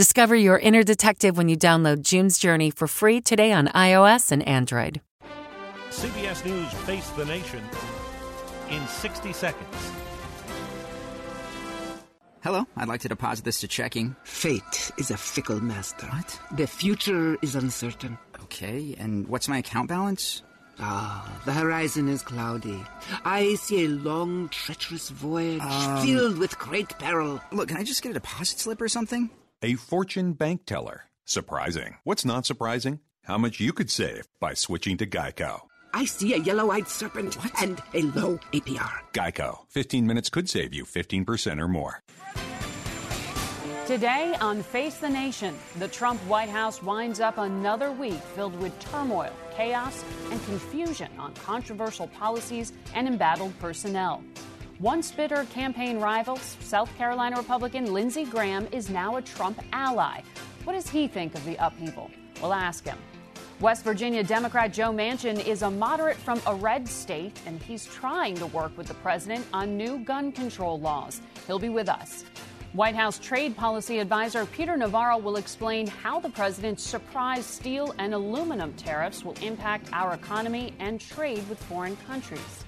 Discover your inner detective when you download June's Journey for free today on iOS and Android. CBS News Face the Nation in 60 seconds. Hello, I'd like to deposit this to checking. Fate is a fickle master. What? The future is uncertain. Okay, and what's my account balance? Ah, the horizon is cloudy. I see a long, treacherous voyage Um, filled with great peril. Look, can I just get a deposit slip or something? A fortune bank teller. Surprising. What's not surprising? How much you could save by switching to Geico. I see a yellow-eyed serpent and a low APR. Geico. 15 minutes could save you 15% or more. Today on Face the Nation, the Trump White House winds up another week filled with turmoil, chaos, and confusion on controversial policies and embattled personnel. Once bitter campaign rivals, South Carolina Republican Lindsey Graham is now a Trump ally. What does he think of the upheaval? We'll ask him. West Virginia Democrat Joe Manchin is a moderate from a red state, and he's trying to work with the president on new gun control laws. He'll be with us. White House Trade Policy Advisor Peter Navarro will explain how the president's surprise steel and aluminum tariffs will impact our economy and trade with foreign countries.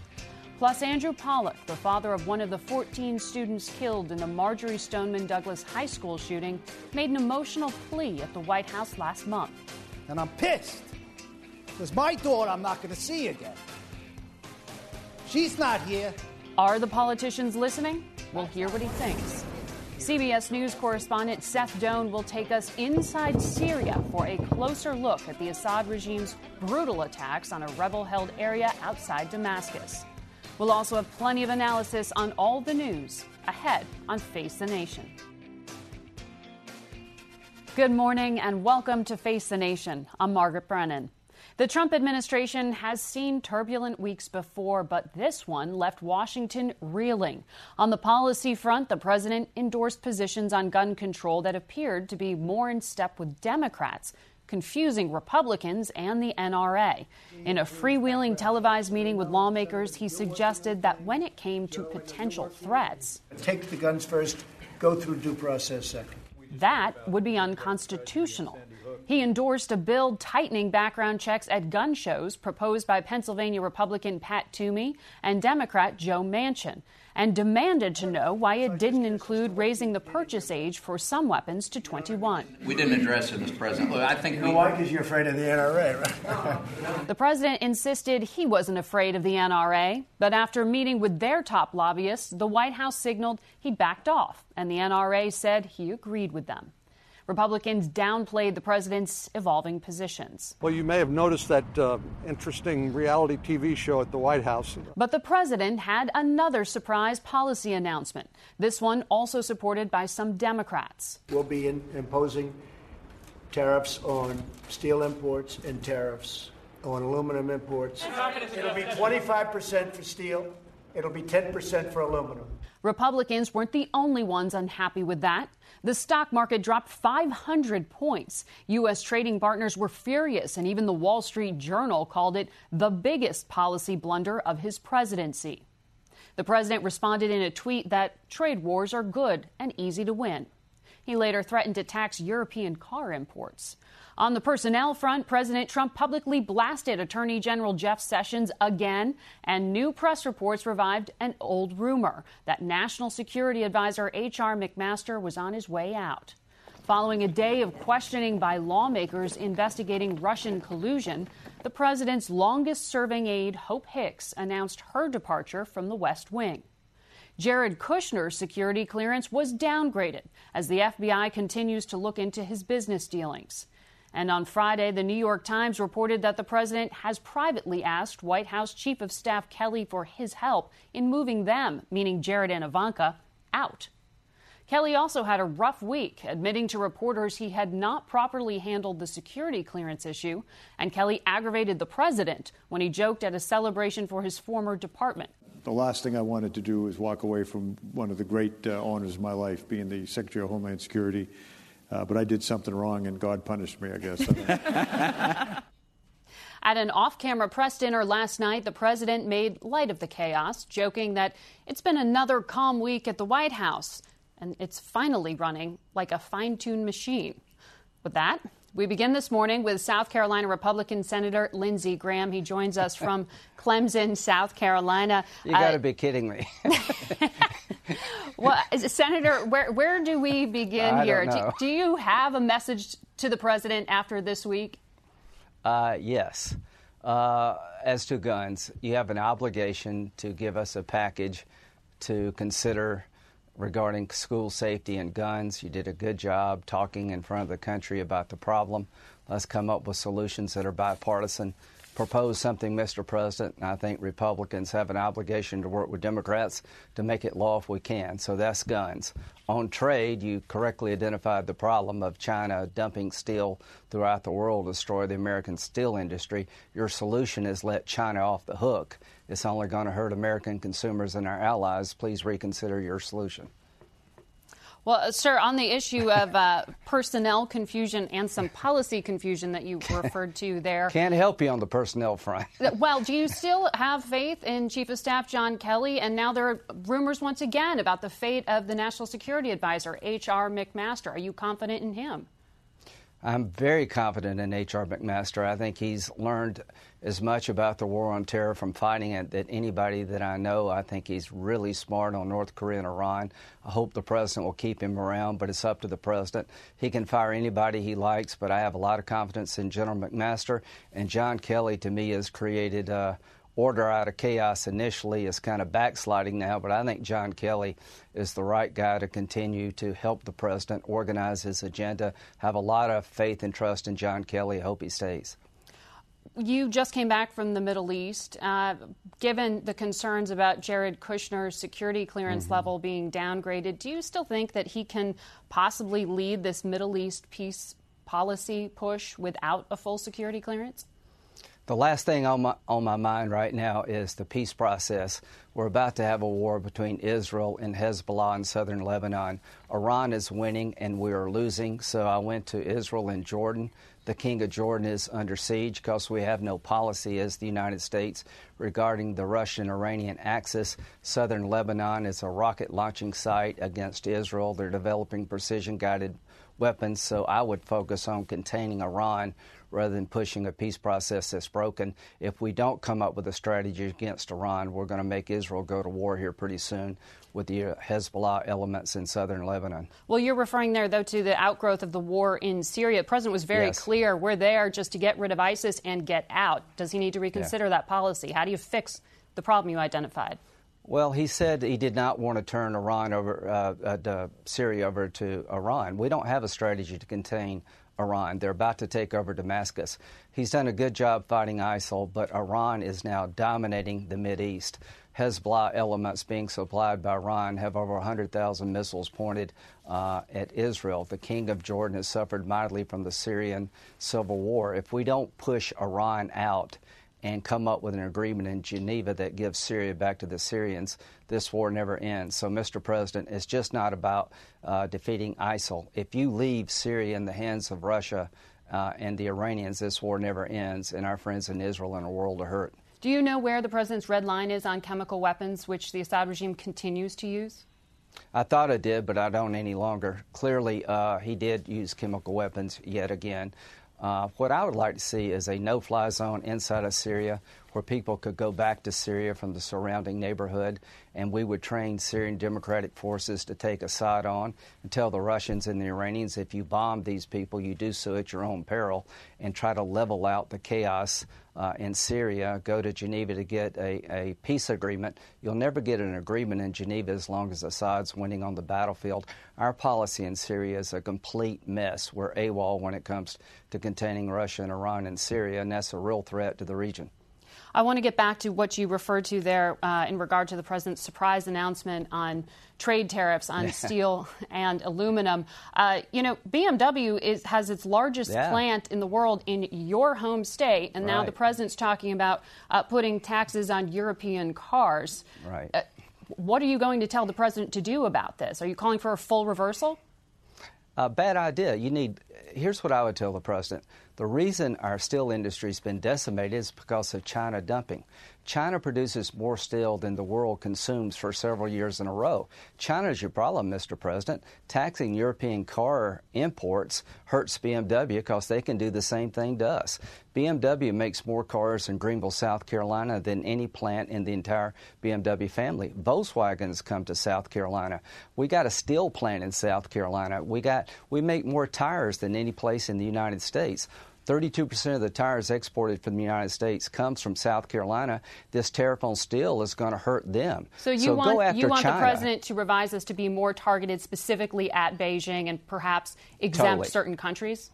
Plus, Andrew Pollack, the father of one of the 14 students killed in the Marjory Stoneman Douglas High School shooting, made an emotional plea at the White House last month. And I'm pissed because my daughter I'm not going to see again. She's not here. Are the politicians listening? We'll hear what he thinks. CBS News correspondent Seth Doane will take us inside Syria for a closer look at the Assad regime's brutal attacks on a rebel held area outside Damascus. We'll also have plenty of analysis on all the news ahead on Face the Nation. Good morning and welcome to Face the Nation. I'm Margaret Brennan. The Trump administration has seen turbulent weeks before, but this one left Washington reeling. On the policy front, the president endorsed positions on gun control that appeared to be more in step with Democrats, confusing Republicans and the NRA. In a freewheeling televised meeting with lawmakers, he suggested that when it came to potential threats, Take the guns first, go through due process second. that would be unconstitutional. He endorsed a bill tightening background checks at gun shows proposed by Pennsylvania Republican Pat Toomey and Democrat Joe Manchin, and demanded to know why it didn't include raising the purchase age for some weapons to 21. We didn't address it, Mr. President. Look, I think You we. why? Because you're afraid of the NRA, right? The president insisted he wasn't afraid of the NRA, but after meeting with their top lobbyists, the White House signaled he backed off, and the NRA said he agreed with them. Republicans downplayed the president's evolving positions. Well, you may have noticed that uh, interesting reality TV show at the White House. But the president had another surprise policy announcement, this one also supported by some Democrats. We'll be in, imposing tariffs on steel imports and tariffs on aluminum imports. It'll be 25% for steel. It'll be 10% for aluminum. Republicans weren't the only ones unhappy with that. The stock market dropped 500 points. U.S. trading partners were furious, and even the Wall Street Journal called it the biggest policy blunder of his presidency. The president responded in a tweet that trade wars are good and easy to win. He later threatened to tax European car imports. On the personnel front, President Trump publicly blasted Attorney General Jeff Sessions again, and new press reports revived an old rumor that National Security Advisor H.R. McMaster was on his way out. Following a day of questioning by lawmakers investigating Russian collusion, the president's longest serving aide, Hope Hicks, announced her departure from the West Wing. Jared Kushner's security clearance was downgraded as the FBI continues to look into his business dealings. And on Friday, the New York Times reported that the president has privately asked White House Chief of Staff Kelly for his help in moving them, meaning Jared and Ivanka, out. Kelly also had a rough week, admitting to reporters he had not properly handled the security clearance issue. And Kelly aggravated the president when he joked at a celebration for his former department. The last thing I wanted to do was walk away from one of the great uh, honors of my life, being the Secretary of Homeland Security. Uh, but I did something wrong, and God punished me, I guess. At an off camera press dinner last night, the president made light of the chaos, joking that it's been another calm week at the White House and it's finally running like a fine tuned machine. With that, we begin this morning with South Carolina Republican Senator Lindsey Graham. He joins us from Clemson, South Carolina. You got to uh, be kidding me. well, Senator, where, where do we begin I here? Do, do, you have a message to the president after this week? Uh, yes. Uh, as to guns, you have an obligation to give us a package to consider regarding school safety and guns. You did a good job talking in front of the country about the problem. Let's come up with solutions that are bipartisan. Propose something, Mr. President, I think Republicans have an obligation to work with Democrats to make it law if we can. So that's guns. On trade, you correctly identified the problem of China dumping steel throughout the world, to destroy the American steel industry. Your solution is let China off the hook. It's only going to hurt American consumers and our allies. Please reconsider your solution. Well, uh, sir, on the issue of uh, personnel confusion and some policy confusion that you referred to there. Can't help you on the personnel front. well, do you still have faith in Chief of Staff John Kelly? And now there are rumors once again about the fate of the National Security Advisor, H.R. McMaster. Are you confident in him? I'm very confident in H.R. McMaster. I think he's learned as much about the war on terror from fighting it that anybody that I know. I think he's really smart on North Korea and Iran. I hope the president will keep him around, but it's up to the president. He can fire anybody he likes, but I have a lot of confidence in General McMaster. And John Kelly, to me, has created. Uh, order out of chaos initially is kind of backsliding now, but I think John Kelly is the right guy to continue to help the president organize his agenda. Have a lot of faith and trust in John Kelly. I hope he stays. You just came back from the Middle East. Uh, given the concerns about Jared Kushner's security clearance mm-hmm. level being downgraded, do you still think that he can possibly lead this Middle East peace policy push without a full security clearance? The last thing on my, on my mind right now is the peace process. We're about to have a war between Israel and Hezbollah in southern Lebanon. Iran is winning and we are losing, so I went to Israel and Jordan. The King of Jordan is under siege because we have no policy as the United States regarding the Russian Iranian axis. Southern Lebanon is a rocket launching site against Israel. They're developing precision guided weapons, so I would focus on containing Iran rather than pushing a peace process that's broken. If we don't come up with a strategy against Iran, we're going to make Israel go to war here pretty soon with the uh, Hezbollah elements in southern Lebanon. Well, you're referring there, though, to the outgrowth of the war in Syria. The president was very yes. clear we're there just to get rid of ISIS and get out. Does he need to reconsider yeah. that policy? How do you fix the problem you identified? Well, he said he did not want to turn Iran over, uh, uh, Syria over to Iran. We don't have a strategy to contain Iran. They're about to take over Damascus. He's done a good job fighting ISIL, but Iran is now dominating the East. Hezbollah elements being supplied by Iran have over 100,000 missiles pointed uh, at Israel. The king of Jordan has suffered mightily from the Syrian civil war. If we don't push Iran out, and come up with an agreement in Geneva that gives Syria back to the Syrians, this war never ends. So, Mr. President, it's just not about uh, defeating ISIL. If you leave Syria in the hands of Russia uh, and the Iranians, this war never ends, and our friends in Israel and the world are hurt. Do you know where the president's red line is on chemical weapons, which the Assad regime continues to use? I thought I did, but I don't any longer. Clearly, uh, he did use chemical weapons yet again. Uh, what I would like to see is a no fly zone inside of Syria where people could go back to Syria from the surrounding neighborhood, and we would train Syrian democratic forces to take Assad on and tell the Russians and the Iranians if you bomb these people, you do so at your own peril, and try to level out the chaos uh, in Syria, go to Geneva to get a, a peace agreement. You'll never get an agreement in Geneva as long as Assad's winning on the battlefield. Our policy in Syria is a complete mess. We're AWOL when it comes to containing Russia and Iran in Syria, and that's a real threat to the region. I want to get back to what you referred to there uh, in regard to the president's surprise announcement on trade tariffs on steel and aluminum. Uh, you know, BMW is, has its largest Yeah. plant in the world in your home state, and now the president's talking about uh, putting taxes on European cars. Right. Uh, what are you going to tell the president to do about this? Are you calling for a full reversal? A bad idea. You need. Here's what I would tell the president. The reason our steel industry's been decimated is because of China dumping. China produces more steel than the world consumes for several years in a row. China's your problem, Mr. President. Taxing European car imports hurts BMW because they can do the same thing to us. BMW makes more cars in Greenville, South Carolina than any plant in the entire BMW family. Volkswagens come to South Carolina. We got a steel plant in South Carolina. We got we make more tires than any place in the United States. 32% of the tires exported from the United States comes from South Carolina. This tariff on steel is going to hurt them. So you go want after you want China. the president to revise this to be more targeted specifically at Beijing and perhaps exempt Totally. certain countries?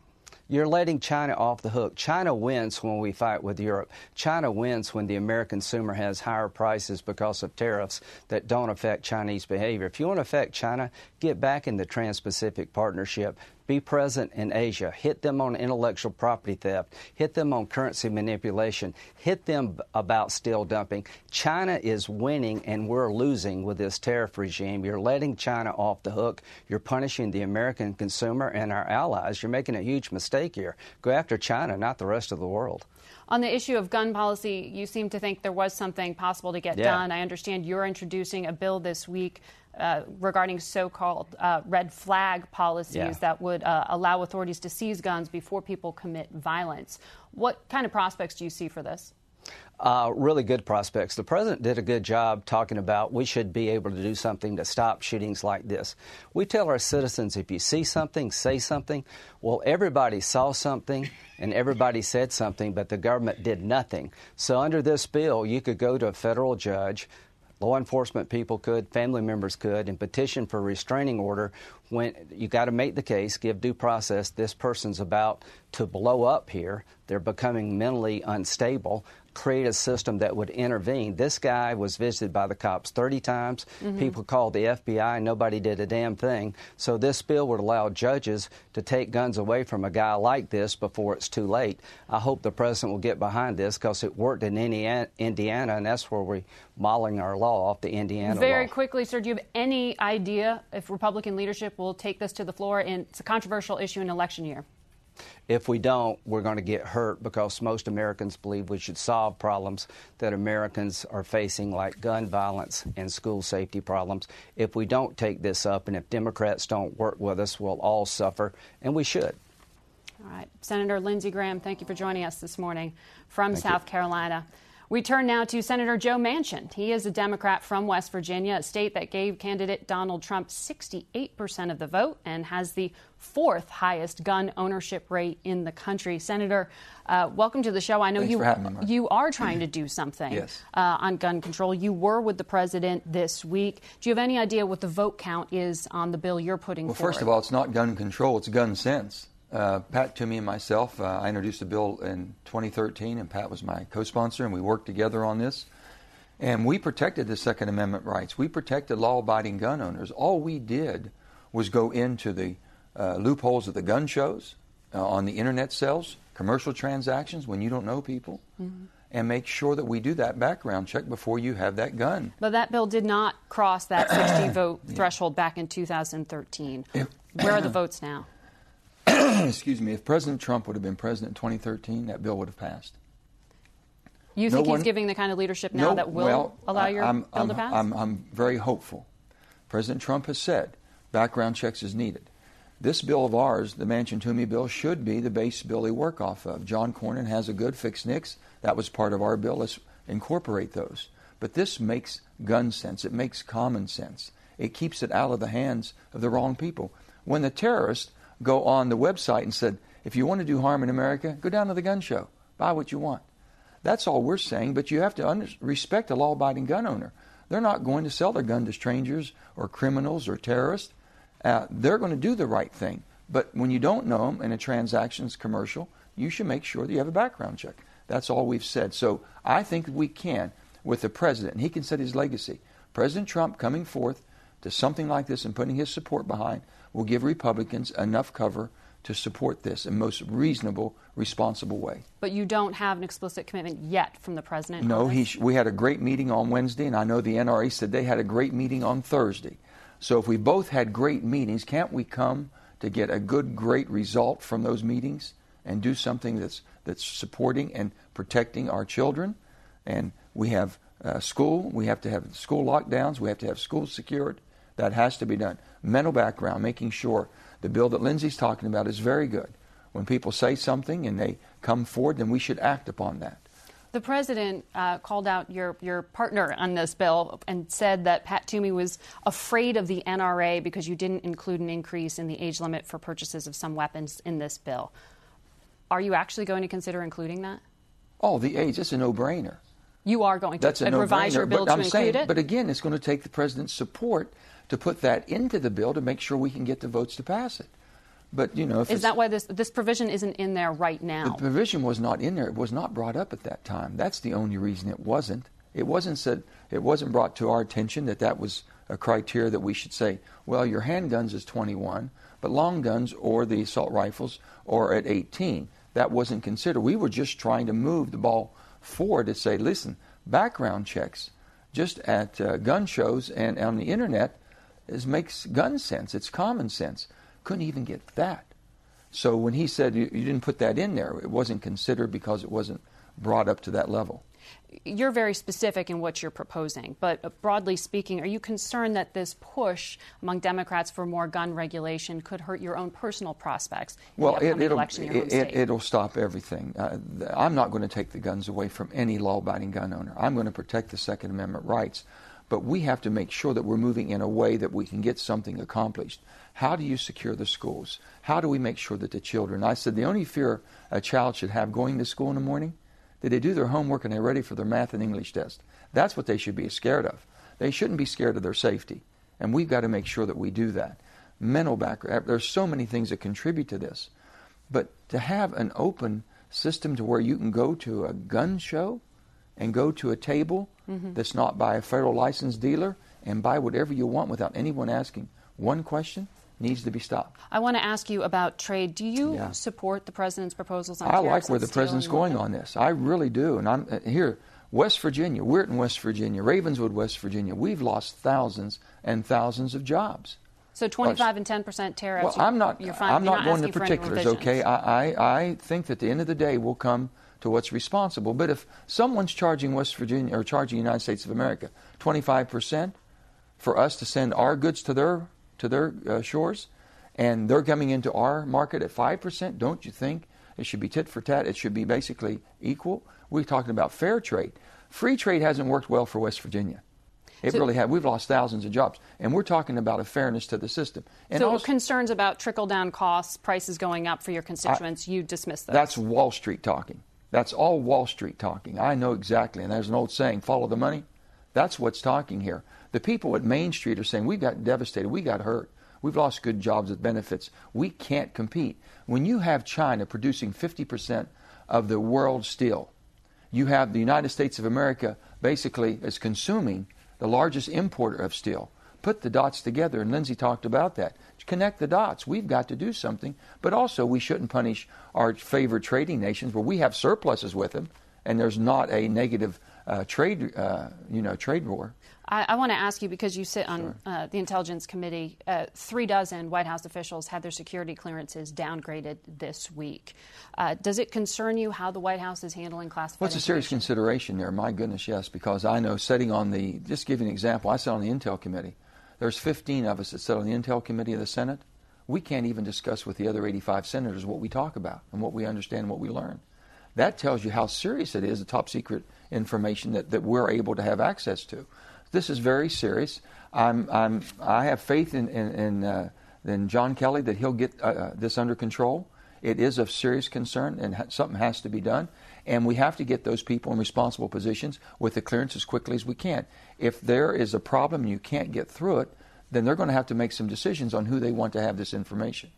You're letting China off the hook. China wins when we fight with Europe. China wins when the American consumer has higher prices because of tariffs that don't affect Chinese behavior. If you want to affect China, get back in the Trans Pacific Partnership. Be present in Asia. Hit them on intellectual property theft. Hit them on currency manipulation. Hit them about steel dumping. China is winning and we're losing with this tariff regime. You're letting China off the hook. You're punishing the American consumer and our allies. You're making a huge mistake here. Go after China, not the rest of the world. On the issue of gun policy, you seem to think there was something possible to get Yeah. done. I understand you're introducing a bill this week uh, regarding so called uh, red flag policies Yeah. that would uh, allow authorities to seize guns before people commit violence. What kind of prospects do you see for this? Uh, really good prospects. The president did a good job talking about we should be able to do something to stop shootings like this. We tell our citizens if you see something, say something. Well, everybody saw something and everybody said something, but the government did nothing. So, under this bill, you could go to a federal judge. Law enforcement people could, family members could, and petition for a restraining order when you got to make the case, give due process. This person's about to blow up here. They're becoming mentally unstable. Create a system that would intervene. This guy was visited by the cops 30 times. Mm-hmm. People called the FBI. Nobody did a damn thing. So this bill would allow judges to take guns away from a guy like this before it's too late. I hope the president will get behind this because it worked in Indiana, Indiana, and that's where we're modeling our law off the Indiana Very law. quickly, sir, do you have any idea if Republican leadership will take this to the floor? And it's a controversial issue in election year. If we don't, we're going to get hurt because most Americans believe we should solve problems that Americans are facing, like gun violence and school safety problems. If we don't take this up and if Democrats don't work with us, we'll all suffer, and we should. All right. Senator Lindsey Graham, thank you for joining us this morning from Thank you. South Carolina. We turn now to Senator Joe Manchin. He is a Democrat from West Virginia, a state that gave candidate Donald Trump 68% of the vote and has the fourth highest gun ownership rate in the country. Senator, uh, welcome to the show. I know Thanks you for having me, Mark. you are trying to do something Yes. uh, on gun control. You were with the president this week. Do you have any idea what the vote count is on the bill you're putting forward? Well, first of all, it's not gun control, it's gun sense. Uh, Pat Toomey and myself, uh, I introduced a bill in 2013, and Pat was my co sponsor, and we worked together on this. And we protected the Second Amendment rights. We protected law abiding gun owners. All we did was go into the uh, loopholes of the gun shows, uh, on the internet sales, commercial transactions when you don't know people, and make sure that we do that background check before you have that gun. But that bill did not cross that 60 vote threshold back in 2013. Where are the votes now? Excuse me, if President Trump would have been president in 2013, that bill would have passed. You No think one- he's giving the kind of leadership now No, that will well, allow your I'm, bill I'm, to pass? I'm, I'm very hopeful. President Trump has said background checks is needed. This bill of ours, the Manchin Toomey bill, should be the base bill they work off of. John Cornyn has a good Fix NICS. That was part of our bill. Let's incorporate those. But this makes gun sense. It makes common sense. It keeps it out of the hands of the wrong people. When the terrorists go on the website and said, if you want to do harm in America, go down to the gun show, buy what you want. That's all we're saying, but you have to under- respect a law abiding gun owner. They're not going to sell their gun to strangers or criminals or terrorists. Uh, they're going to do the right thing. But when you don't know them and a transaction's commercial, you should make sure that you have a background check. That's all we've said. So I think we can with the president, and he can set his legacy. President Trump coming forth to something like this and putting his support behind will give Republicans enough cover to support this in the most reasonable, responsible way. But you don't have an explicit commitment yet from the president. No, he, we had a great meeting on Wednesday, and I know the NRA said they had a great meeting on Thursday. So if we both had great meetings, can't we come to get a good, great result from those meetings and do something that's that's supporting and protecting our children? And we have uh, school, we have to have school lockdowns, we have to have schools secured. That has to be done. Mental background, making sure the bill that Lindsey's talking about is very good. When people say something and they come forward, then we should act upon that. The president uh, called out your, your partner on this bill and said that Pat Toomey was afraid of the NRA because you didn't include an increase in the age limit for purchases of some weapons in this bill. Are you actually going to consider including that? Oh, the age, it's a no brainer. You are going to That's revise your bill but to I'm include saying, it? But again, it's going to take the president's support to put that into the bill to make sure we can get the votes to pass it. But you know, is that why this this provision isn't in there right now? The provision was not in there. It was not brought up at that time. That's the only reason it wasn't. It wasn't said. It wasn't brought to our attention that that was a criteria that we should say. Well, your handguns is 21, but long guns or the assault rifles are at 18. That wasn't considered. We were just trying to move the ball forward to say, listen, background checks just at uh, gun shows and on the internet is makes gun sense. It's common sense. Couldn't even get that. So when he said you, you didn't put that in there, it wasn't considered because it wasn't brought up to that level. You're very specific in what you're proposing, but uh, broadly speaking, are you concerned that this push among Democrats for more gun regulation could hurt your own personal prospects in well, it, will election in your home state? it, will stop everything. Uh, I'm not going to take the guns away from any law-abiding gun owner. I'm going to protect the Second Amendment rights, but we have to make sure that we're moving in a way that we can get something accomplished. How do you secure the schools? How do we make sure that the children? I said the only fear a child should have going to school in the morning that they do their homework and they're ready for their math and English test. That's what they should be scared of. They shouldn't be scared of their safety. And we've got to make sure that we do that. Mental background, there's so many things that contribute to this. But to have an open system to where you can go to a gun show and go to a table mm-hmm. that's not by a federal licensed dealer and buy whatever you want without anyone asking one question, needs to be stopped. I want to ask you about trade. Do you yeah. support the president's proposals on trade? I like where the president's going on this. I really do. And I'm uh, here, West Virginia, we're in West Virginia, Ravenswood, West Virginia. We've lost thousands and thousands of jobs. So 25 and 10 percent tariffs. Well, I'm not. You're fine, I'm not, not going to particulars. Okay, I, I I think that at the end of the day we'll come to what's responsible. But if someone's charging West Virginia or charging the United States of America 25 percent for us to send our goods to their to their uh, shores, and they're coming into our market at 5%, don't you think it should be tit for tat? It should be basically equal? We're talking about fair trade. Free trade hasn't worked well for West Virginia. It so, really has. We've lost thousands of jobs. And we're talking about a fairness to the system. And so also, concerns about trickle down costs, prices going up for your constituents, I, you dismiss those? That's Wall Street talking. That's all Wall Street talking. I know exactly. And there's an old saying, follow the money. That's what's talking here. The people at Main Street are saying, we got devastated, we got hurt. We've lost good jobs with benefits. We can't compete. When you have China producing 50% of the world's steel, you have the United States of America basically as consuming the largest importer of steel. Put the dots together, and Lindsey talked about that. Connect the dots. We've got to do something, but also we shouldn't punish our favored trading nations where we have surpluses with them, and there's not a negative uh, trade, uh, you know, trade war. I, I want to ask you because you sit on uh, the Intelligence Committee. Uh, three dozen White House officials had their security clearances downgraded this week. Uh, does it concern you how the White House is handling classified? What's well, a serious consideration there? My goodness, yes. Because I know sitting on the just give you an example. I sit on the Intel Committee. There's 15 of us that sit on the Intel Committee of the Senate. We can't even discuss with the other 85 senators what we talk about and what we understand and what we learn. That tells you how serious it is, the top secret information that, that we're able to have access to. This is very serious. I'm, I'm, I have faith in, in, in, uh, in John Kelly that he'll get uh, uh this under control. It is of serious concern, and ha- something has to be done. And we have to get those people in responsible positions with the clearance as quickly as we can. If there is a problem and you can't get through it, then they're going to have to make some decisions on who they want to have this information.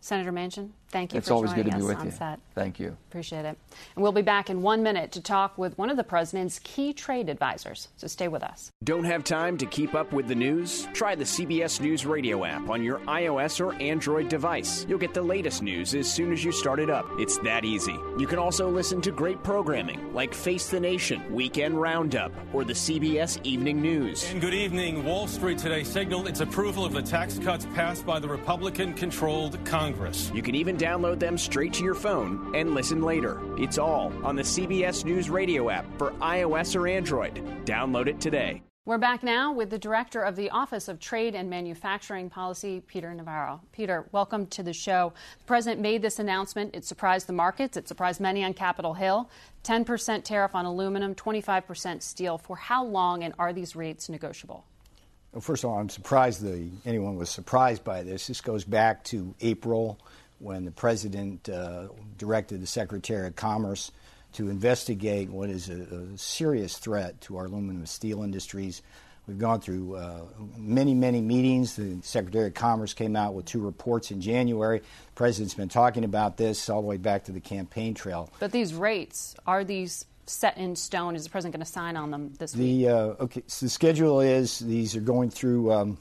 Senator Manchin, thank you it's for always joining good to be us with you. set. Thank you. Appreciate it. And we'll be back in one minute to talk with one of the president's key trade advisors. So stay with us. Don't have time to keep up with the news? Try the CBS News Radio app on your iOS or Android device. You'll get the latest news as soon as you start it up. It's that easy. You can also listen to great programming like Face the Nation, Weekend Roundup, or the CBS Evening News. And good evening. Wall Street today signaled its approval of the tax cuts passed by the Republican controlled Congress. You can even download them straight to your phone and listen later. It's all on the CBS News Radio app for iOS or Android. Download it today. We're back now with the director of the Office of Trade and Manufacturing Policy, Peter Navarro. Peter, welcome to the show. The president made this announcement. It surprised the markets. It surprised many on Capitol Hill. 10% tariff on aluminum, 25% steel. For how long, and are these rates negotiable? Well, first of all, I'm surprised that anyone was surprised by this. This goes back to April when the president uh, directed the Secretary of Commerce to investigate what is a, a, serious threat to our aluminum and steel industries. We've gone through uh, many, many meetings. The Secretary of Commerce came out with two reports in January. The president's been talking about this all the way back to the campaign trail. But these rates, are these set in stone? Is the president going to sign on them this the, week? Uh, okay, so the schedule is these are going through um,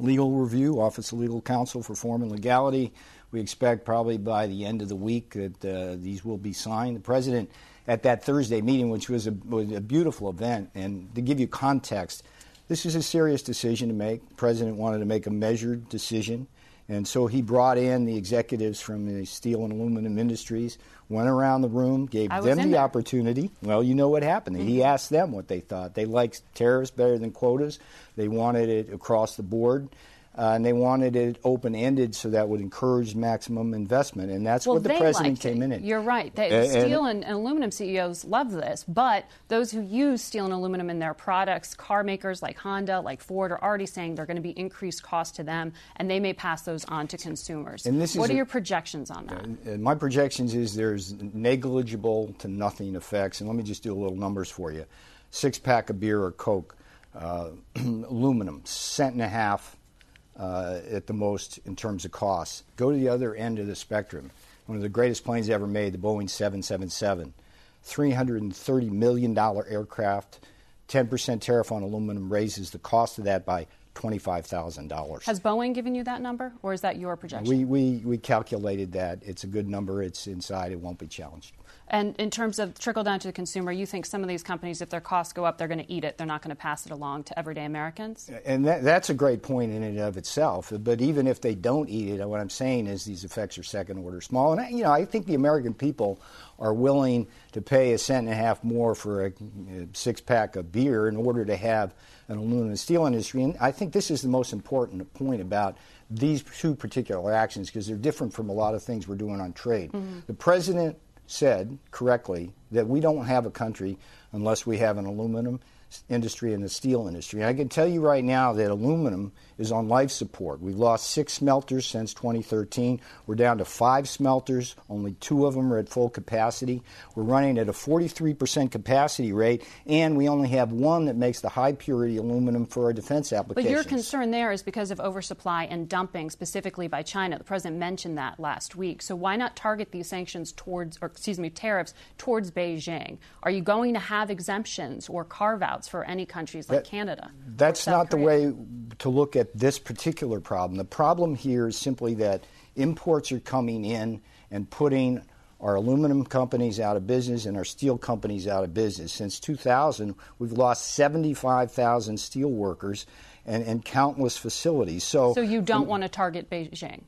legal review, Office of Legal Counsel for Form and Legality. We expect probably by the end of the week that uh, these will be signed. The president, at that Thursday meeting, which was a, was a beautiful event, and to give you context, this is a serious decision to make. The president wanted to make a measured decision. And so he brought in the executives from the steel and aluminum industries, went around the room, gave them the there. opportunity. Well, you know what happened. Mm-hmm. He asked them what they thought. They liked tariffs better than quotas. They wanted it across the board uh, and they wanted it open ended so that would encourage maximum investment. And that's well, what the president came it. in. You're right. They, and, steel and, and, aluminum CEOs love this, but those who use steel and aluminum in their products, car makers like Honda, like Ford, are already saying they're going to be increased cost to them, and they may pass those on to consumers. And this what are your projections on that? Uh, my projections is there's negligible to nothing effects. And let me just do a little numbers for you. Six pack of beer or Coke, uh, aluminum, cent and a half uh, at the most in terms of costs. Go to the other end of the spectrum. One of the greatest planes ever made, the Boeing 777, $330 million aircraft, 10% tariff on aluminum raises the cost of that by $25,000. Has Boeing given you that number, or is that your projection? We, we, we calculated that. It's a good number. It's inside. It won't be challenged. And in terms of trickle down to the consumer, you think some of these companies, if their costs go up, they're going to eat it. They're not going to pass it along to everyday Americans? And that, that's a great point in and of itself. But even if they don't eat it, what I'm saying is these effects are second order small. And, I, you know, I think the American people are willing to pay a cent and a half more for a, a six pack of beer in order to have an aluminum and steel industry. And I think this is the most important point about these two particular actions because they're different from a lot of things we're doing on trade. Mm-hmm. The president said correctly that we don't have a country unless we have an aluminum industry and the steel industry. And I can tell you right now that aluminum is on life support. We've lost six smelters since 2013. We're down to five smelters. Only two of them are at full capacity. We're running at a 43% capacity rate, and we only have one that makes the high purity aluminum for our defense applications. But your concern there is because of oversupply and dumping, specifically by China. The president mentioned that last week. So why not target these sanctions towards, or excuse me, tariffs towards Beijing? Are you going to have exemptions or carve outs for any countries like that, Canada? That's not Korea? the way to look at this particular problem. The problem here is simply that imports are coming in and putting our aluminum companies out of business and our steel companies out of business. Since 2000, we've lost 75,000 steel workers and, and countless facilities. So, so you don't want to target Beijing?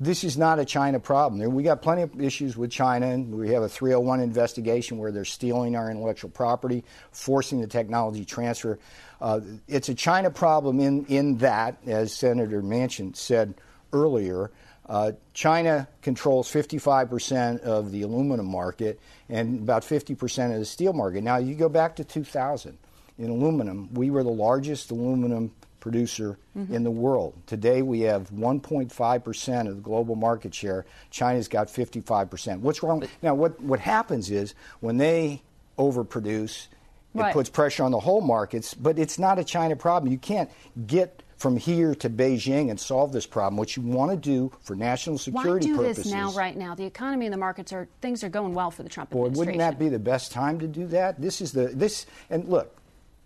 This is not a China problem. We got plenty of issues with China. and We have a 301 investigation where they're stealing our intellectual property, forcing the technology transfer. Uh, it's a China problem in, in that, as Senator Manchin said earlier, Uh, China controls 55% of the aluminum market and about 50% of the steel market. Now, you go back to 2000. In aluminum, we were the largest aluminum producer mm-hmm. in the world. Today, we have 1.5% of the global market share. China's got 55%. What's wrong? Now, what, what happens is when they overproduce, it right. puts pressure on the whole markets, but it's not a China problem. You can't get from here to Beijing and solve this problem. What you want to do for national security Why do purposes. this now, right now? The economy and the markets are things are going well for the Trump boy, administration. Wouldn't that be the best time to do that? This is the this and look,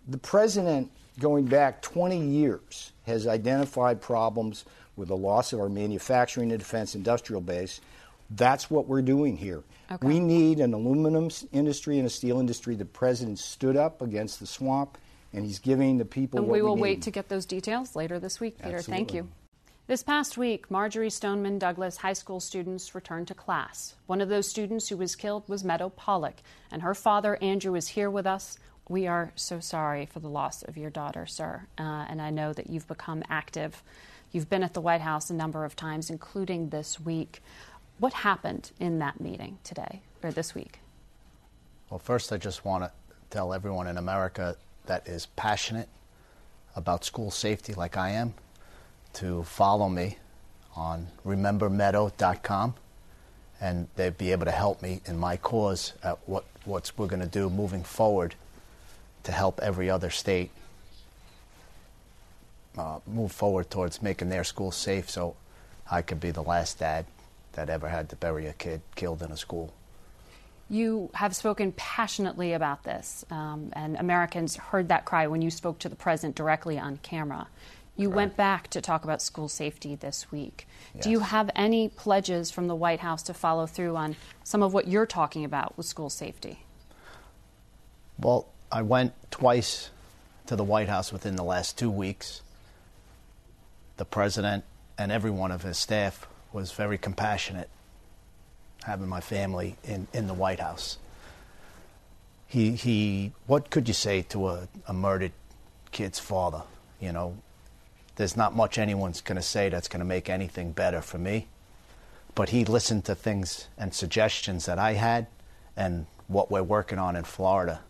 the president going back 20 years has identified problems with the loss of our manufacturing and defense industrial base. That's what we're doing here. Okay. We need an aluminum industry and a steel industry. The president stood up against the swamp and he's giving the people. And we will we wait to get those details later this week, Peter. Absolutely. Thank you. This past week, Marjory Stoneman Douglas high school students returned to class. One of those students who was killed was Meadow Pollack, and her father, Andrew, is here with us. We are so sorry for the loss of your daughter, sir, uh, and I know that you've become active. You've been at the White House a number of times, including this week. What happened in that meeting today, or this week? Well, first, I just want to tell everyone in America that is passionate about school safety like I am to follow me on remembermeadow.com and they'd be able to help me in my cause at what we're going to do moving forward to help every other state uh, move forward towards making their schools safe so I could be the last dad that ever had to bury a kid killed in a school. You have spoken passionately about this, um, and Americans heard that cry when you spoke to the president directly on camera. You Correct. went back to talk about school safety this week. Yes. Do you have any pledges from the White House to follow through on some of what you're talking about with school safety? Well, I went twice to the White House within the last two weeks. The president and every one of his staff was very compassionate having my family in, in the White House. He, he, what could you say to a, a murdered kid's father? You know, there's not much anyone's going to say that's going to make anything better for me. But he listened to things and suggestions that I had and what we're working on in Florida.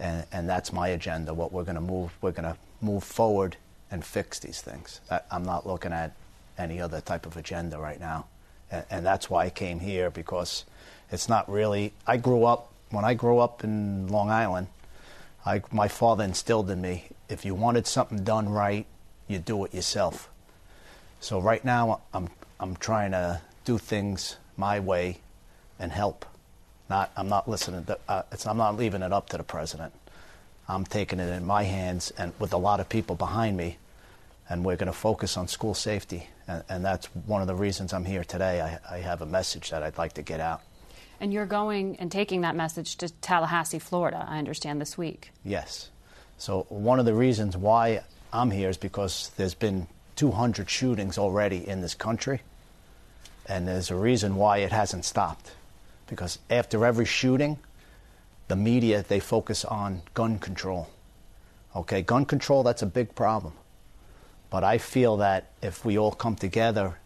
And, and that's my agenda, what we're going to move, we're going to move forward and fix these things. I, I'm not looking at any other type of agenda right now and, and that's why I came here because it's not really. I grew up when I grew up in Long Island. I, my father instilled in me if you wanted something done right, you do it yourself. So right now I'm I'm trying to do things my way and help. Not I'm not listening. To, uh, I'm not leaving it up to the president. I'm taking it in my hands and with a lot of people behind me and we're going to focus on school safety. And, and, that's one of the reasons I'm here today. I, I, have a message that I'd like to get out. And you're going and taking that message to Tallahassee, Florida, I understand, this week. Yes. So, one of the reasons why I'm here is because there's been 200 shootings already in this country. And there's a reason why it hasn't stopped. Because after every shooting, the media, they focus on gun control. Okay, gun control, that's a big problem. But I feel that if we all come together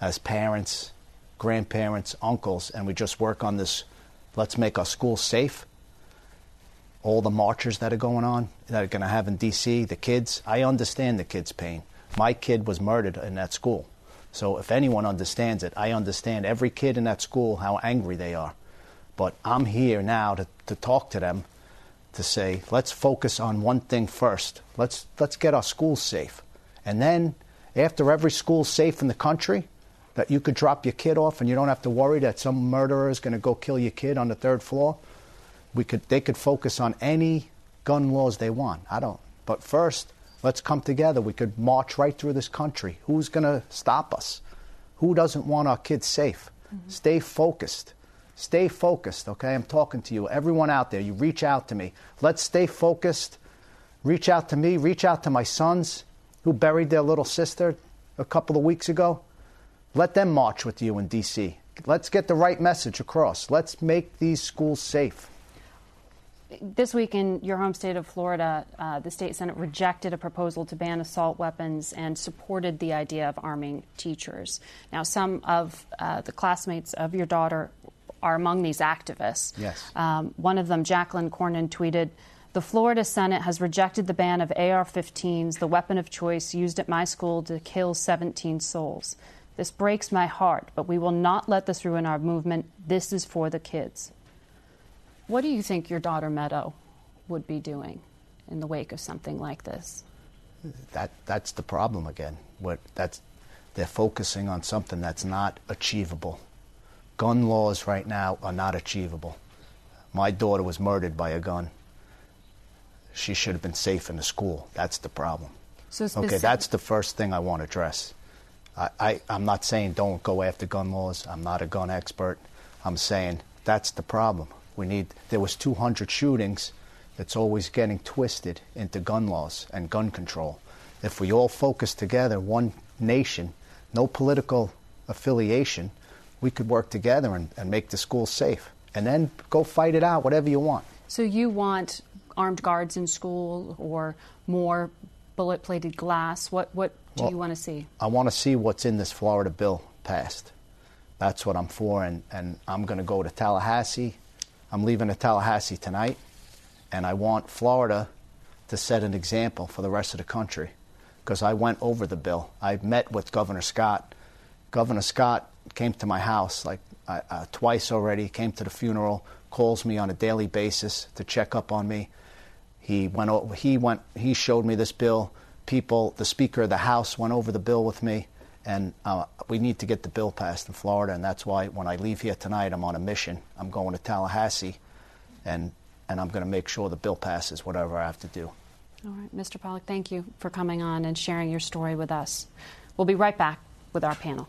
as parents, grandparents, uncles, and we just work on this, let's make our schools safe. All the marchers that are going on, that are going to have in D.C., the kids, I understand the kids' pain. My kid was murdered in that school. So if anyone understands it, I understand every kid in that school how angry they are. But I'm here now to, to talk to them to say, let's focus on one thing first. Let's, let's get our schools safe. And then, after every school's safe in the country, that you could drop your kid off and you don't have to worry that some murderer is going to go kill your kid on the third floor. We could, they could focus on any gun laws they want. I don't. But first, let's come together. We could march right through this country. Who's going to stop us? Who doesn't want our kids safe? Mm-hmm. Stay focused. Stay focused, okay? I'm talking to you. Everyone out there, you reach out to me. Let's stay focused. Reach out to me, reach out to my sons who buried their little sister a couple of weeks ago, let them march with you in D.C. Let's get the right message across. Let's make these schools safe. This week in your home state of Florida, uh, the state senate rejected a proposal to ban assault weapons and supported the idea of arming teachers. Now, some of uh, the classmates of your daughter are among these activists. Yes. Um, one of them, Jacqueline Corin, tweeted. The Florida Senate has rejected the ban of AR 15s, the weapon of choice used at my school to kill 17 souls. This breaks my heart, but we will not let this ruin our movement. This is for the kids. What do you think your daughter Meadow would be doing in the wake of something like this? That that's the problem again. What that's they're focusing on something that's not achievable. Gun laws right now are not achievable. My daughter was murdered by a gun. She should have been safe in the school. That's the problem. So specific- okay, that's the first thing I want to address. I, I, I'm not saying don't go after gun laws. I'm not a gun expert. I'm saying that's the problem. We need. There was 200 shootings. It's always getting twisted into gun laws and gun control. If we all focus together, one nation, no political affiliation, we could work together and, and make the schools safe. And then go fight it out, whatever you want. So you want armed guards in school or more bullet plated glass? What, what do Well, you want to see? I want to see what's in this Florida bill passed. That's what I'm for, and, and I'm going to go to Tallahassee. I'm leaving to Tallahassee tonight, and I want Florida to set an example for the rest of the country because I went over the bill. I met with Governor Scott. Governor Scott came to my house like uh, uh, twice already, came to the funeral, calls me on a daily basis to check up on me. He went. He went. He showed me this bill. People, the Speaker of the House went over the bill with me, and uh, we need to get the bill passed in Florida. And that's why when I leave here tonight, I'm on a mission. I'm going to Tallahassee, and and I'm going to make sure the bill passes, whatever I have to do. All right, Mr. Pollack, thank you for coming on and sharing your story with us. We'll be right back with our panel.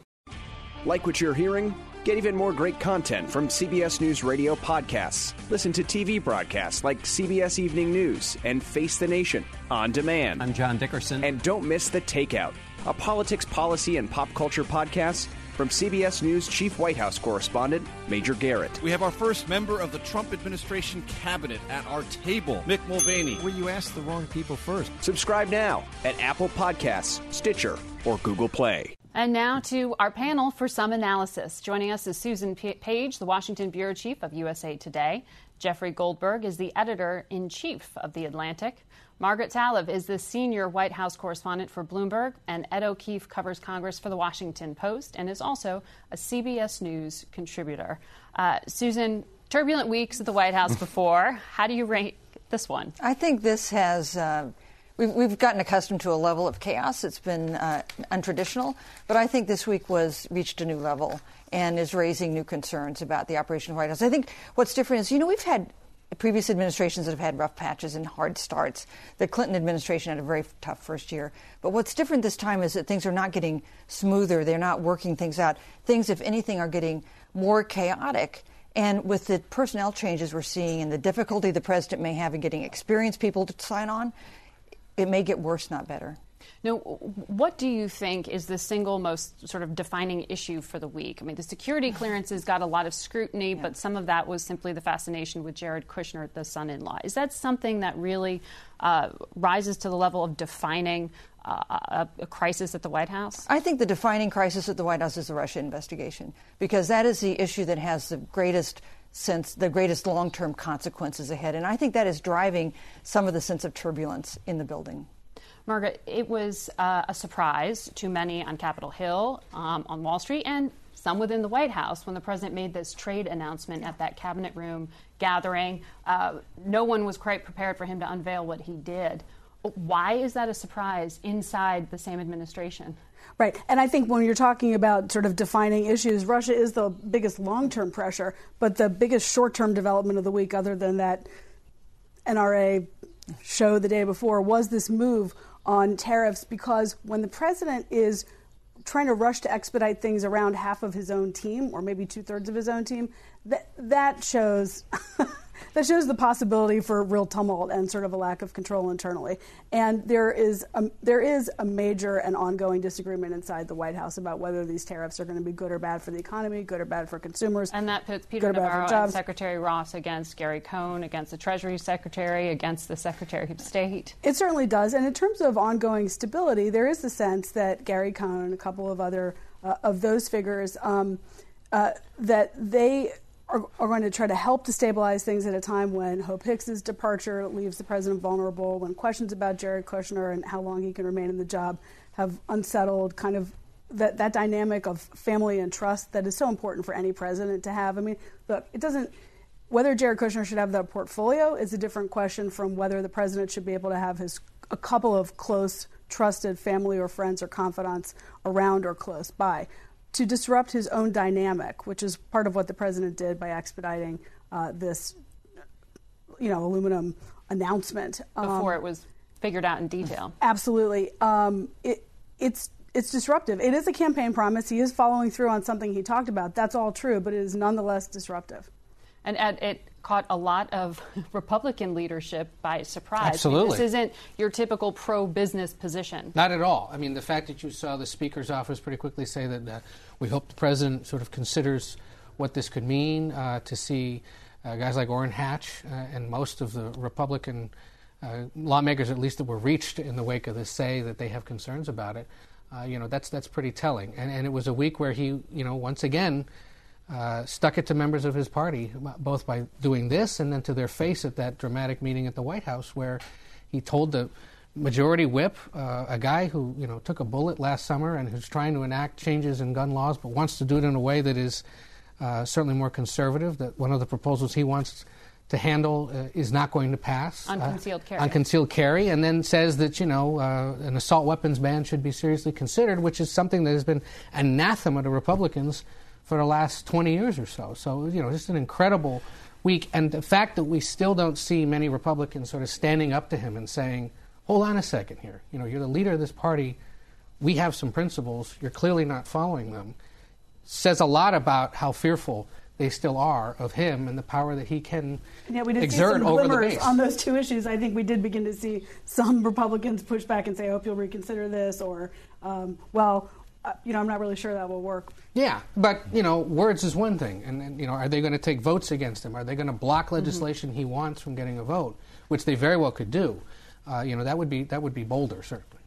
Like what you're hearing? Get even more great content from CBS News Radio podcasts. Listen to TV broadcasts like CBS Evening News and Face the Nation on demand. I'm John Dickerson. And don't miss The Takeout, a politics, policy, and pop culture podcast from CBS News Chief White House correspondent Major Garrett. We have our first member of the Trump administration cabinet at our table, Mick Mulvaney. Where you asked the wrong people first. Subscribe now at Apple Podcasts, Stitcher, or Google Play. And now to our panel for some analysis. Joining us is Susan P- Page, the Washington bureau chief of USA Today. Jeffrey Goldberg is the editor in chief of The Atlantic. Margaret Talev is the senior White House correspondent for Bloomberg, and Ed O'Keefe covers Congress for The Washington Post and is also a CBS News contributor. Uh, Susan, turbulent weeks at the White House before. How do you rate this one? I think this has. Uh, we've, we've gotten accustomed to a level of chaos. It's been uh, untraditional, but I think this week was reached a new level and is raising new concerns about the operation of the White House. I think what's different is, you know, we've had previous administrations that have had rough patches and hard starts. The Clinton administration had a very tough first year. But what's different this time is that things are not getting smoother. They're not working things out. Things, if anything, are getting more chaotic. And with the personnel changes we're seeing and the difficulty the president may have in getting experienced people to sign on, it may get worse, not better. Now, what do you think is the single most sort of defining issue for the week? I mean, the security clearances got a lot of scrutiny, but some of that was simply the fascination with Jared Kushner, the son in law. Is that something that really uh, rises to the level of defining uh, a, a crisis at the White House? I think the defining crisis at the White House is the Russia investigation because that is the issue that has the greatest sense, the greatest long-term consequences ahead, and I think that is driving some of the sense of turbulence in the building. Margaret, it was uh, a surprise to many on Capitol Hill, um, on Wall Street, and some within the White House when the president made this trade announcement at that cabinet room gathering. Uh, no one was quite prepared for him to unveil what he did. Why is that a surprise inside the same administration? Right. And I think when you're talking about sort of defining issues, Russia is the biggest long term pressure, but the biggest short term development of the week, other than that NRA show the day before, was this move on tariffs because when the president is trying to rush to expedite things around half of his own team or maybe two thirds of his own team, that, that shows. that shows the possibility for real tumult and sort of a lack of control internally. And there is a, there is a major and ongoing disagreement inside the White House about whether these tariffs are going to be good or bad for the economy, good or bad for consumers. And that puts Peter Navarro and Secretary Ross against Gary Cohn, against the Treasury Secretary, against the Secretary of State. It certainly does. And in terms of ongoing stability, there is the sense that Gary Cohn and a couple of other uh, of those figures um, uh, that they are, are, going to try to help to stabilize things at a time when Hope Hicks's departure leaves the president vulnerable, when questions about Jared Kushner and how long he can remain in the job have unsettled kind of that, that dynamic of family and trust that is so important for any president to have. I mean, look, it doesn't whether Jared Kushner should have that portfolio is a different question from whether the president should be able to have his a couple of close, trusted family or friends or confidants around or close by to disrupt his own dynamic, which is part of what the president did by expediting uh, this, you know, aluminum announcement before um, it was figured out in detail. Absolutely, um, it, it's it's disruptive. It is a campaign promise. He is following through on something he talked about. That's all true, but it is nonetheless disruptive. And it caught a lot of Republican leadership by surprise. Absolutely. I mean, this isn't your typical pro business position. Not at all. I mean, the fact that you saw the Speaker's office pretty quickly say that uh, we hope the President sort of considers what this could mean uh, to see uh, guys like Orrin Hatch uh, and most of the Republican uh, lawmakers, at least that were reached in the wake of this, say that they have concerns about it. Uh, you know, that's, that's pretty telling. And, and it was a week where he, you know, once again, uh, stuck it to members of his party, both by doing this and then to their face at that dramatic meeting at the White House, where he told the majority whip, uh, a guy who you know took a bullet last summer and who's trying to enact changes in gun laws, but wants to do it in a way that is uh, certainly more conservative. That one of the proposals he wants to handle uh, is not going to pass on concealed carry. On concealed carry, and then says that you know uh, an assault weapons ban should be seriously considered, which is something that has been anathema to Republicans for the last 20 years or so. So, you know, just an incredible week. And the fact that we still don't see many Republicans sort of standing up to him and saying, hold on a second here. You know, you're the leader of this party. We have some principles. You're clearly not following them. Says a lot about how fearful they still are of him and the power that he can yeah, we did exert see some over the base. On those two issues, I think we did begin to see some Republicans push back and say, I hope you'll reconsider this, or, um, well, uh, you know, I'm not really sure that will work. Yeah, but you know, words is one thing, and, and you know, are they going to take votes against him? Are they going to block mm-hmm. legislation mm-hmm. he wants from getting a vote, which they very well could do? Uh, you know, that would be that would be bolder, certainly.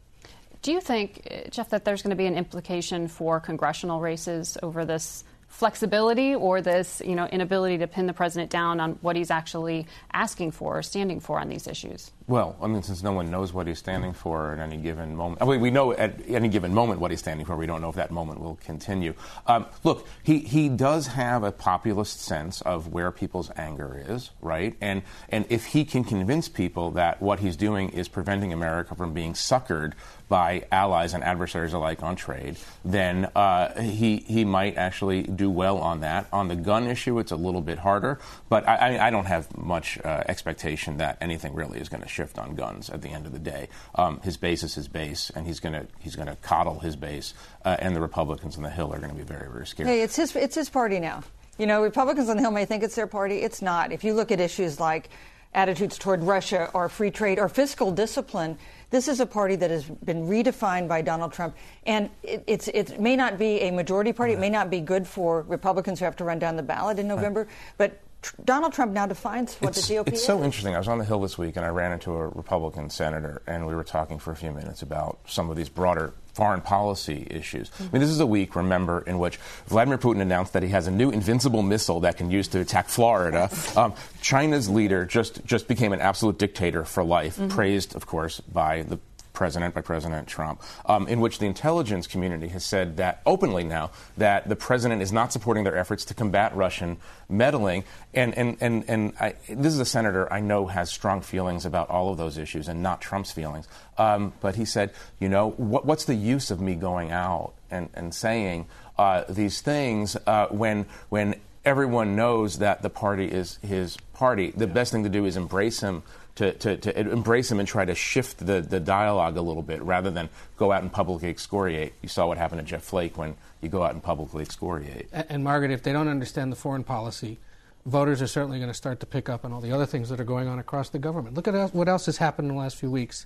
Do you think, uh, Jeff, that there's going to be an implication for congressional races over this flexibility or this you know inability to pin the president down on what he's actually asking for or standing for on these issues? Well, I mean, since no one knows what he's standing for at any given moment, I mean, we know at any given moment what he's standing for. We don't know if that moment will continue. Um, look, he, he does have a populist sense of where people's anger is, right? And and if he can convince people that what he's doing is preventing America from being suckered by allies and adversaries alike on trade, then uh, he he might actually do well on that. On the gun issue, it's a little bit harder, but I, I don't have much uh, expectation that anything really is going to shift on guns at the end of the day. Um, his base is his base, and he's going to he's going to coddle his base, uh, and the Republicans on the Hill are going to be very very scared. Hey, it's his it's his party now. You know, Republicans on the Hill may think it's their party. It's not. If you look at issues like attitudes toward Russia or free trade or fiscal discipline, this is a party that has been redefined by Donald Trump, and it, it may not be a majority party. It may not be good for Republicans who have to run down the ballot in November, but Donald Trump now defines what it's, the GOP it's is. so interesting. I was on the Hill this week and I ran into a Republican senator and we were talking for a few minutes about some of these broader foreign policy issues. Mm-hmm. I mean, this is a week, remember, in which Vladimir Putin announced that he has a new invincible missile that can use to attack Florida. Um, China's leader just, just became an absolute dictator for life, mm-hmm. praised, of course, by the president by President Trump, um, in which the intelligence community has said that openly now that the president is not supporting their efforts to combat Russian meddling. And and and and I, this is a senator I know has strong feelings about all of those issues and not Trump's feelings. Um, but he said, you know, what, what's the use of me going out and and saying uh, these things uh, when when everyone knows that the party is his party. The yeah. best thing to do is embrace him to, to, to embrace him and try to shift the, the dialogue a little bit rather than go out and publicly excoriate. You saw what happened to Jeff Flake when you go out and publicly excoriate. And, and Margaret, if they don't understand the foreign policy voters are certainly going to start to pick up on all the other things that are going on across the government. Look at what else has happened in the last few weeks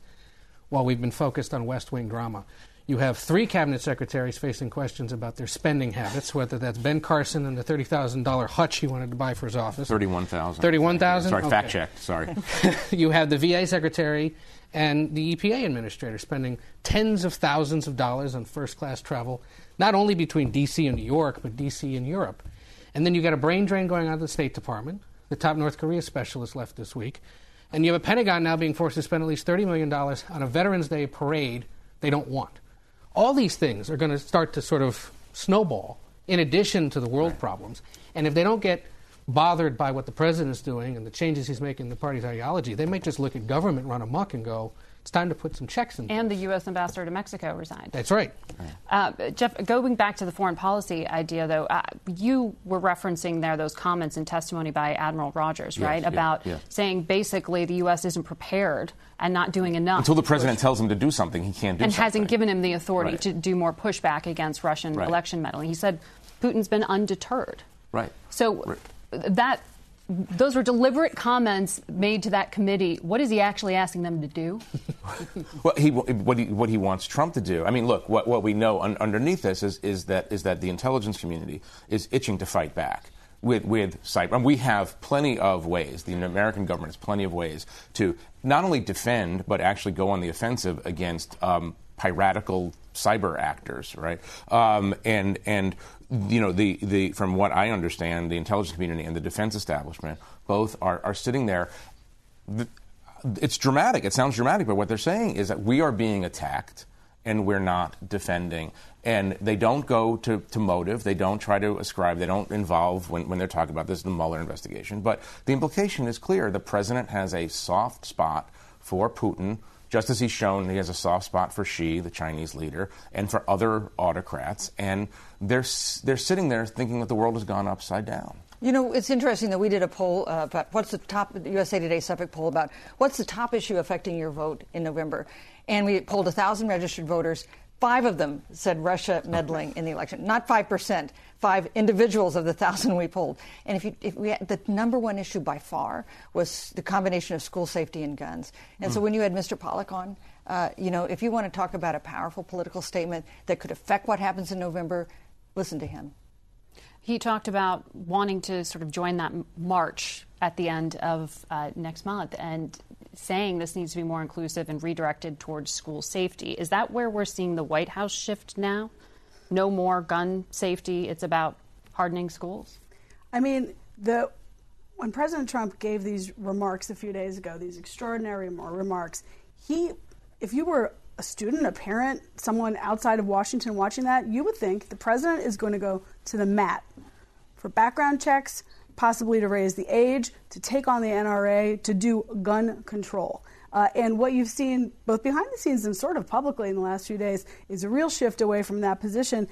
while we've been focused on West Wing drama. You have three cabinet secretaries facing questions about their spending habits, whether that's Ben Carson and the thirty thousand dollar hutch he wanted to buy for his office. Thirty-one thousand. Thirty-one thousand. Sorry, okay. fact checked. Sorry. you have the VA secretary and the EPA administrator spending tens of thousands of dollars on first-class travel, not only between D.C. and New York, but D.C. and Europe. And then you got a brain drain going on at the State Department. The top North Korea specialist left this week. And you have a Pentagon now being forced to spend at least $30 million on a Veterans Day parade they don't want. All these things are going to start to sort of snowball in addition to the world right. problems. And if they don't get bothered by what the president's doing and the changes he's making in the party's ideology, they might just look at government run amok and go, it's time to put some checks in. And the U.S. ambassador to Mexico resigned. That's right. Uh, Jeff, going back to the foreign policy idea, though, uh, you were referencing there those comments and testimony by Admiral Rogers, right, yes, about yeah, yeah. saying basically the U.S. isn't prepared and not doing enough. Until the president tells him to do something, he can't do and something. hasn't given him the authority right. to do more pushback against Russian right. election meddling. He said Putin's been undeterred. Right. So right. That those were deliberate comments made to that committee. What is he actually asking them to do? well, he, what, he, what he wants Trump to do. I mean, look, what, what we know un, underneath this is, is, that, is that the intelligence community is itching to fight back with, with cyber. We have plenty of ways, the American government has plenty of ways to not only defend, but actually go on the offensive against um, piratical cyber actors, right? Um, and and you know the the from what I understand, the intelligence community and the defense establishment both are are sitting there. It's dramatic. It sounds dramatic, but what they're saying is that we are being attacked and we're not defending. And they don't go to, to motive. They don't try to ascribe. They don't involve when, when they're talking about this the Mueller investigation. But the implication is clear. The president has a soft spot for Putin just as he's shown he has a soft spot for Xi, the Chinese leader, and for other autocrats. And they're, they're sitting there thinking that the world has gone upside down. You know, it's interesting that we did a poll uh, about what's the top, USA Today Suffolk poll about what's the top issue affecting your vote in November. And we polled 1,000 registered voters. Five of them said Russia meddling in the election, not 5%, five individuals of the thousand we polled. And if, you, if we had, the number one issue by far was the combination of school safety and guns. And mm. so when you had Mr. Pollack on, uh, you know, if you want to talk about a powerful political statement that could affect what happens in November, listen to him. He talked about wanting to sort of join that march at the end of uh, next month and saying this needs to be more inclusive and redirected towards school safety. Is that where we're seeing the White House shift now? No more gun safety. It's about hardening schools. I mean, the when President Trump gave these remarks a few days ago, these extraordinary remarks, he, if you were a student, a parent, someone outside of Washington watching that, you would think the president is going to go to the mat for background checks, possibly to raise the age, to take on the NRA, to do gun control. Uh, and what you've seen both behind the scenes and sort of publicly in the last few days is a real shift away from that position.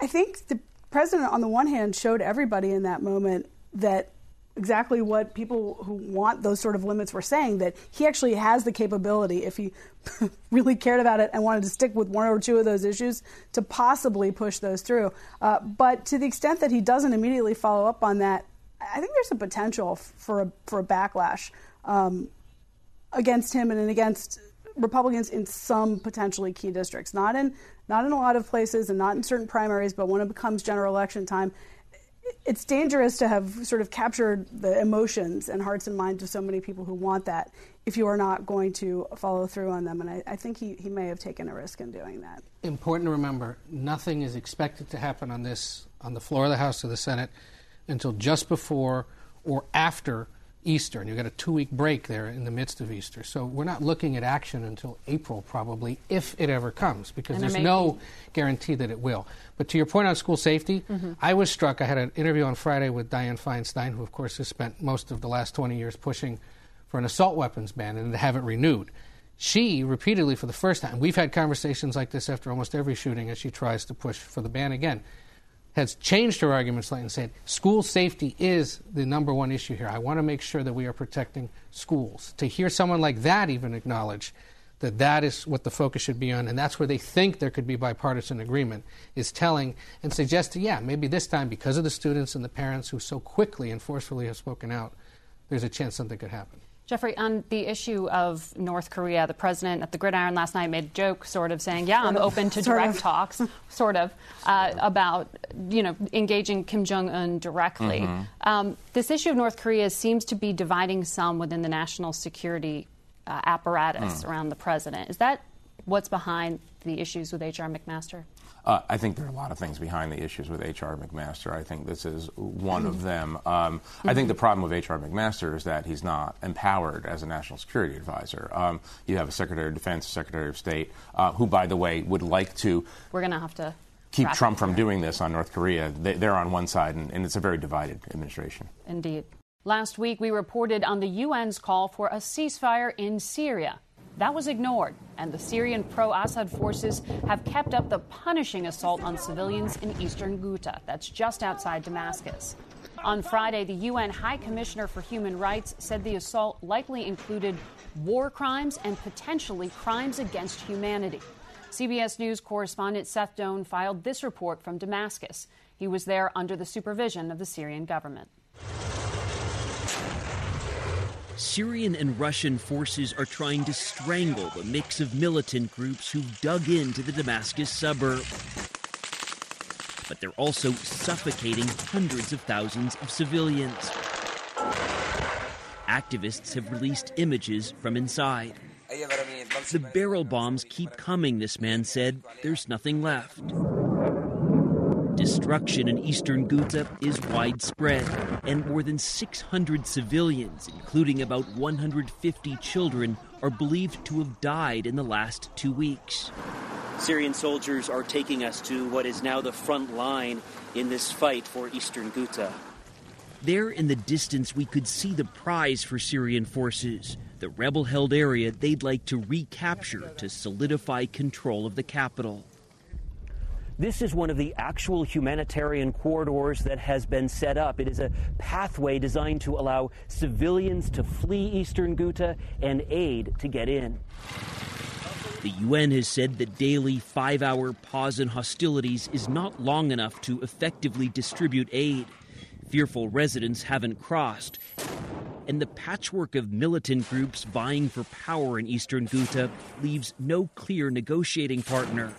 I think the president, on the one hand, showed everybody in that moment that exactly what people who want those sort of limits were saying that he actually has the capability if he really cared about it and wanted to stick with one or two of those issues to possibly push those through. Uh, but to the extent that he doesn't immediately follow up on that i think there's a potential for a, for a backlash um, against him and against Republicans in some potentially key districts, not in not in a lot of places and not in certain primaries, but when it becomes general election time, it's dangerous to have sort of captured the emotions and hearts and minds of so many people who want that if you are not going to follow through on them. And I, I think he, he may have taken a risk in doing that. Important to remember nothing is expected to happen on this, on the floor of the House or the Senate, until just before or after Easter, and you've got a two week break there in the midst of Easter. So we're not looking at action until April, probably, if it ever comes, because there's no guarantee that it will. But to your point on school safety, mm-hmm. I was struck. I had an interview on Friday with Dianne Feinstein, who, of course, has spent most of the last 20 years pushing for an assault weapons ban and to have it renewed. She repeatedly, for the first time, we've had conversations like this after almost every shooting as she tries to push for the ban again has changed her argument slightly and said school safety is the number one issue here. I want to make sure that we are protecting schools. To hear someone like that even acknowledge that that is what the focus should be on, and that's where they think there could be bipartisan agreement, is telling and suggesting, yeah, maybe this time, because of the students and the parents who so quickly and forcefully have spoken out, there's a chance something could happen. Jeffrey, on the issue of North Korea, the president at the Gridiron last night made a joke, sort of saying, "Yeah, I'm open to direct talks, sort of, uh, about you know engaging Kim Jong Un directly." Mm-hmm. Um, this issue of North Korea seems to be dividing some within the national security uh, apparatus mm. around the president. Is that what's behind the issues with H.R. McMaster? Uh, I think there are a lot of things behind the issues with H.R. McMaster. I think this is one of them. Um, mm-hmm. I think the problem with H.R. McMaster is that he's not empowered as a national security advisor. Um, you have a Secretary of Defense, Secretary of State, uh, who, by the way, would like to. We're going to have to keep Trump from doing this on North Korea. They, are on one side, and, and it's a very divided administration. Indeed. Last week, we reported on the UN's call for a ceasefire in Syria. That was ignored, and the Syrian pro Assad forces have kept up the punishing assault on civilians in eastern Ghouta, that's just outside Damascus. On Friday, the UN High Commissioner for Human Rights said the assault likely included war crimes and potentially crimes against humanity. CBS News correspondent Seth Doane filed this report from Damascus. He was there under the supervision of the Syrian government. Syrian and Russian forces are trying to strangle the mix of militant groups who've dug into the Damascus suburb. But they're also suffocating hundreds of thousands of civilians. Activists have released images from inside. The barrel bombs keep coming, this man said. There's nothing left. Destruction in eastern Ghouta is widespread, and more than 600 civilians, including about 150 children, are believed to have died in the last two weeks. Syrian soldiers are taking us to what is now the front line in this fight for eastern Ghouta. There in the distance, we could see the prize for Syrian forces, the rebel held area they'd like to recapture to solidify control of the capital. This is one of the actual humanitarian corridors that has been set up. It is a pathway designed to allow civilians to flee eastern Ghouta and aid to get in. The UN has said that daily five hour pause in hostilities is not long enough to effectively distribute aid. Fearful residents haven't crossed. And the patchwork of militant groups vying for power in eastern Ghouta leaves no clear negotiating partner.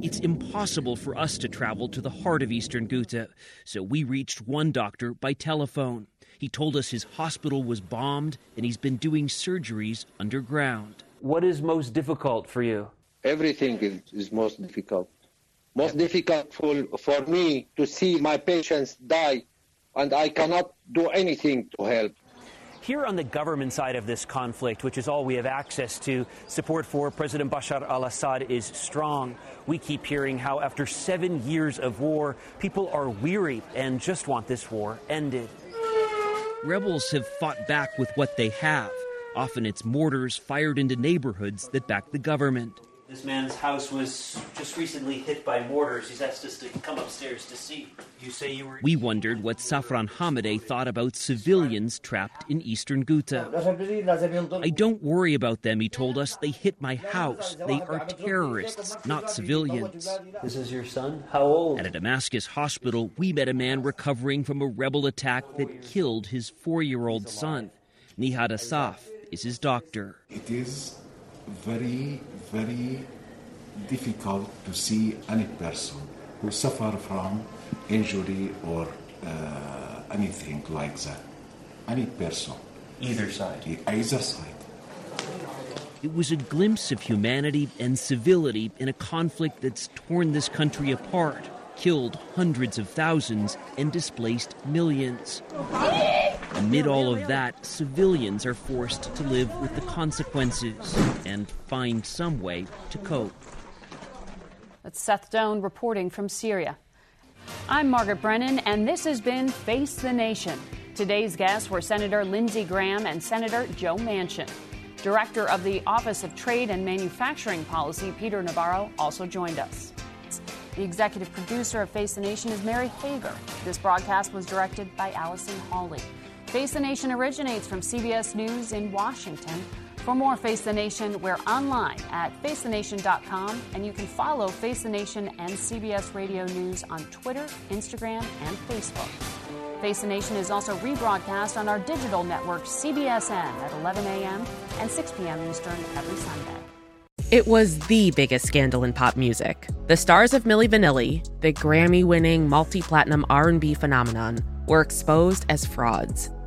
It's impossible for us to travel to the heart of eastern Ghouta, so we reached one doctor by telephone. He told us his hospital was bombed and he's been doing surgeries underground. What is most difficult for you? Everything is, is most difficult. Most difficult for, for me to see my patients die, and I cannot do anything to help. Here on the government side of this conflict, which is all we have access to, support for President Bashar al Assad is strong. We keep hearing how, after seven years of war, people are weary and just want this war ended. Rebels have fought back with what they have. Often it's mortars fired into neighborhoods that back the government. This man's house was just recently hit by mortars. He's asked us to come upstairs to see. You say you were. We wondered what Safran Hamadeh thought about civilians trapped in eastern Ghouta. I don't worry about them, he told us. They hit my house. They are terrorists, not civilians. This is your son? How old? At a Damascus hospital, we met a man recovering from a rebel attack that killed his four year old son. Nihad Asaf is his doctor. It is very, very difficult to see any person who suffer from injury or uh, anything like that. Any person. Either side. Either side. It was a glimpse of humanity and civility in a conflict that's torn this country apart, killed hundreds of thousands, and displaced millions. Amid all of that, civilians are forced to live with the consequences and find some way to cope. That's Seth Doane reporting from Syria. I'm Margaret Brennan, and this has been Face the Nation. Today's guests were Senator Lindsey Graham and Senator Joe Manchin. Director of the Office of Trade and Manufacturing Policy, Peter Navarro, also joined us. The executive producer of Face the Nation is Mary Hager. This broadcast was directed by Allison Hawley. Face the Nation originates from CBS News in Washington. For more Face the Nation, we're online at facethenation.com, and you can follow Face the Nation and CBS Radio News on Twitter, Instagram, and Facebook. Face the Nation is also rebroadcast on our digital network, CBSN, at 11 a.m. and 6 p.m. Eastern every Sunday. It was the biggest scandal in pop music. The stars of Milli Vanilli, the Grammy-winning multi-platinum R&B phenomenon, were exposed as frauds.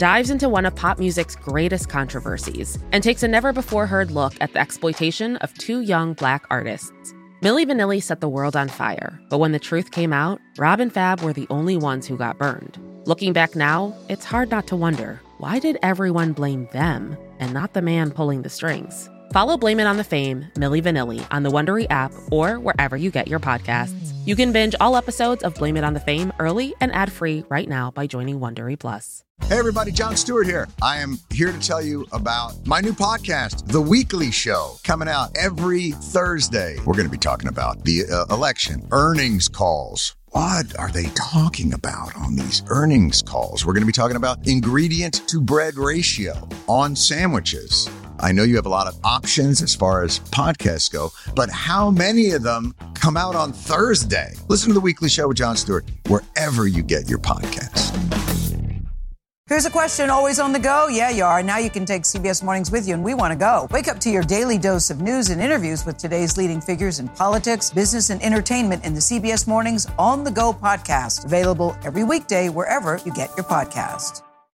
dives into one of pop music's greatest controversies and takes a never before heard look at the exploitation of two young black artists. Milli Vanilli set the world on fire, but when the truth came out, Rob and Fab were the only ones who got burned. Looking back now, it's hard not to wonder why did everyone blame them and not the man pulling the strings? Follow Blame It on the Fame, Milli Vanilli, on the Wondery app or wherever you get your podcasts. You can binge all episodes of Blame It on the Fame early and ad-free right now by joining Wondery Plus. Hey everybody, Jon Stewart here. I am here to tell you about my new podcast, The Weekly Show, coming out every Thursday. We're going to be talking about the uh, election, earnings calls, what are they talking about on these earnings calls? We're going to be talking about ingredient to bread ratio on sandwiches. I know you have a lot of options as far as podcasts go, but how many of them come out on Thursday? Listen to the weekly show with Jon Stewart wherever you get your podcasts. Here's a question always on the go. Yeah, you are. Now you can take CBS Mornings with you, and we want to go. Wake up to your daily dose of news and interviews with today's leading figures in politics, business, and entertainment in the CBS Mornings On the Go podcast. Available every weekday wherever you get your podcast.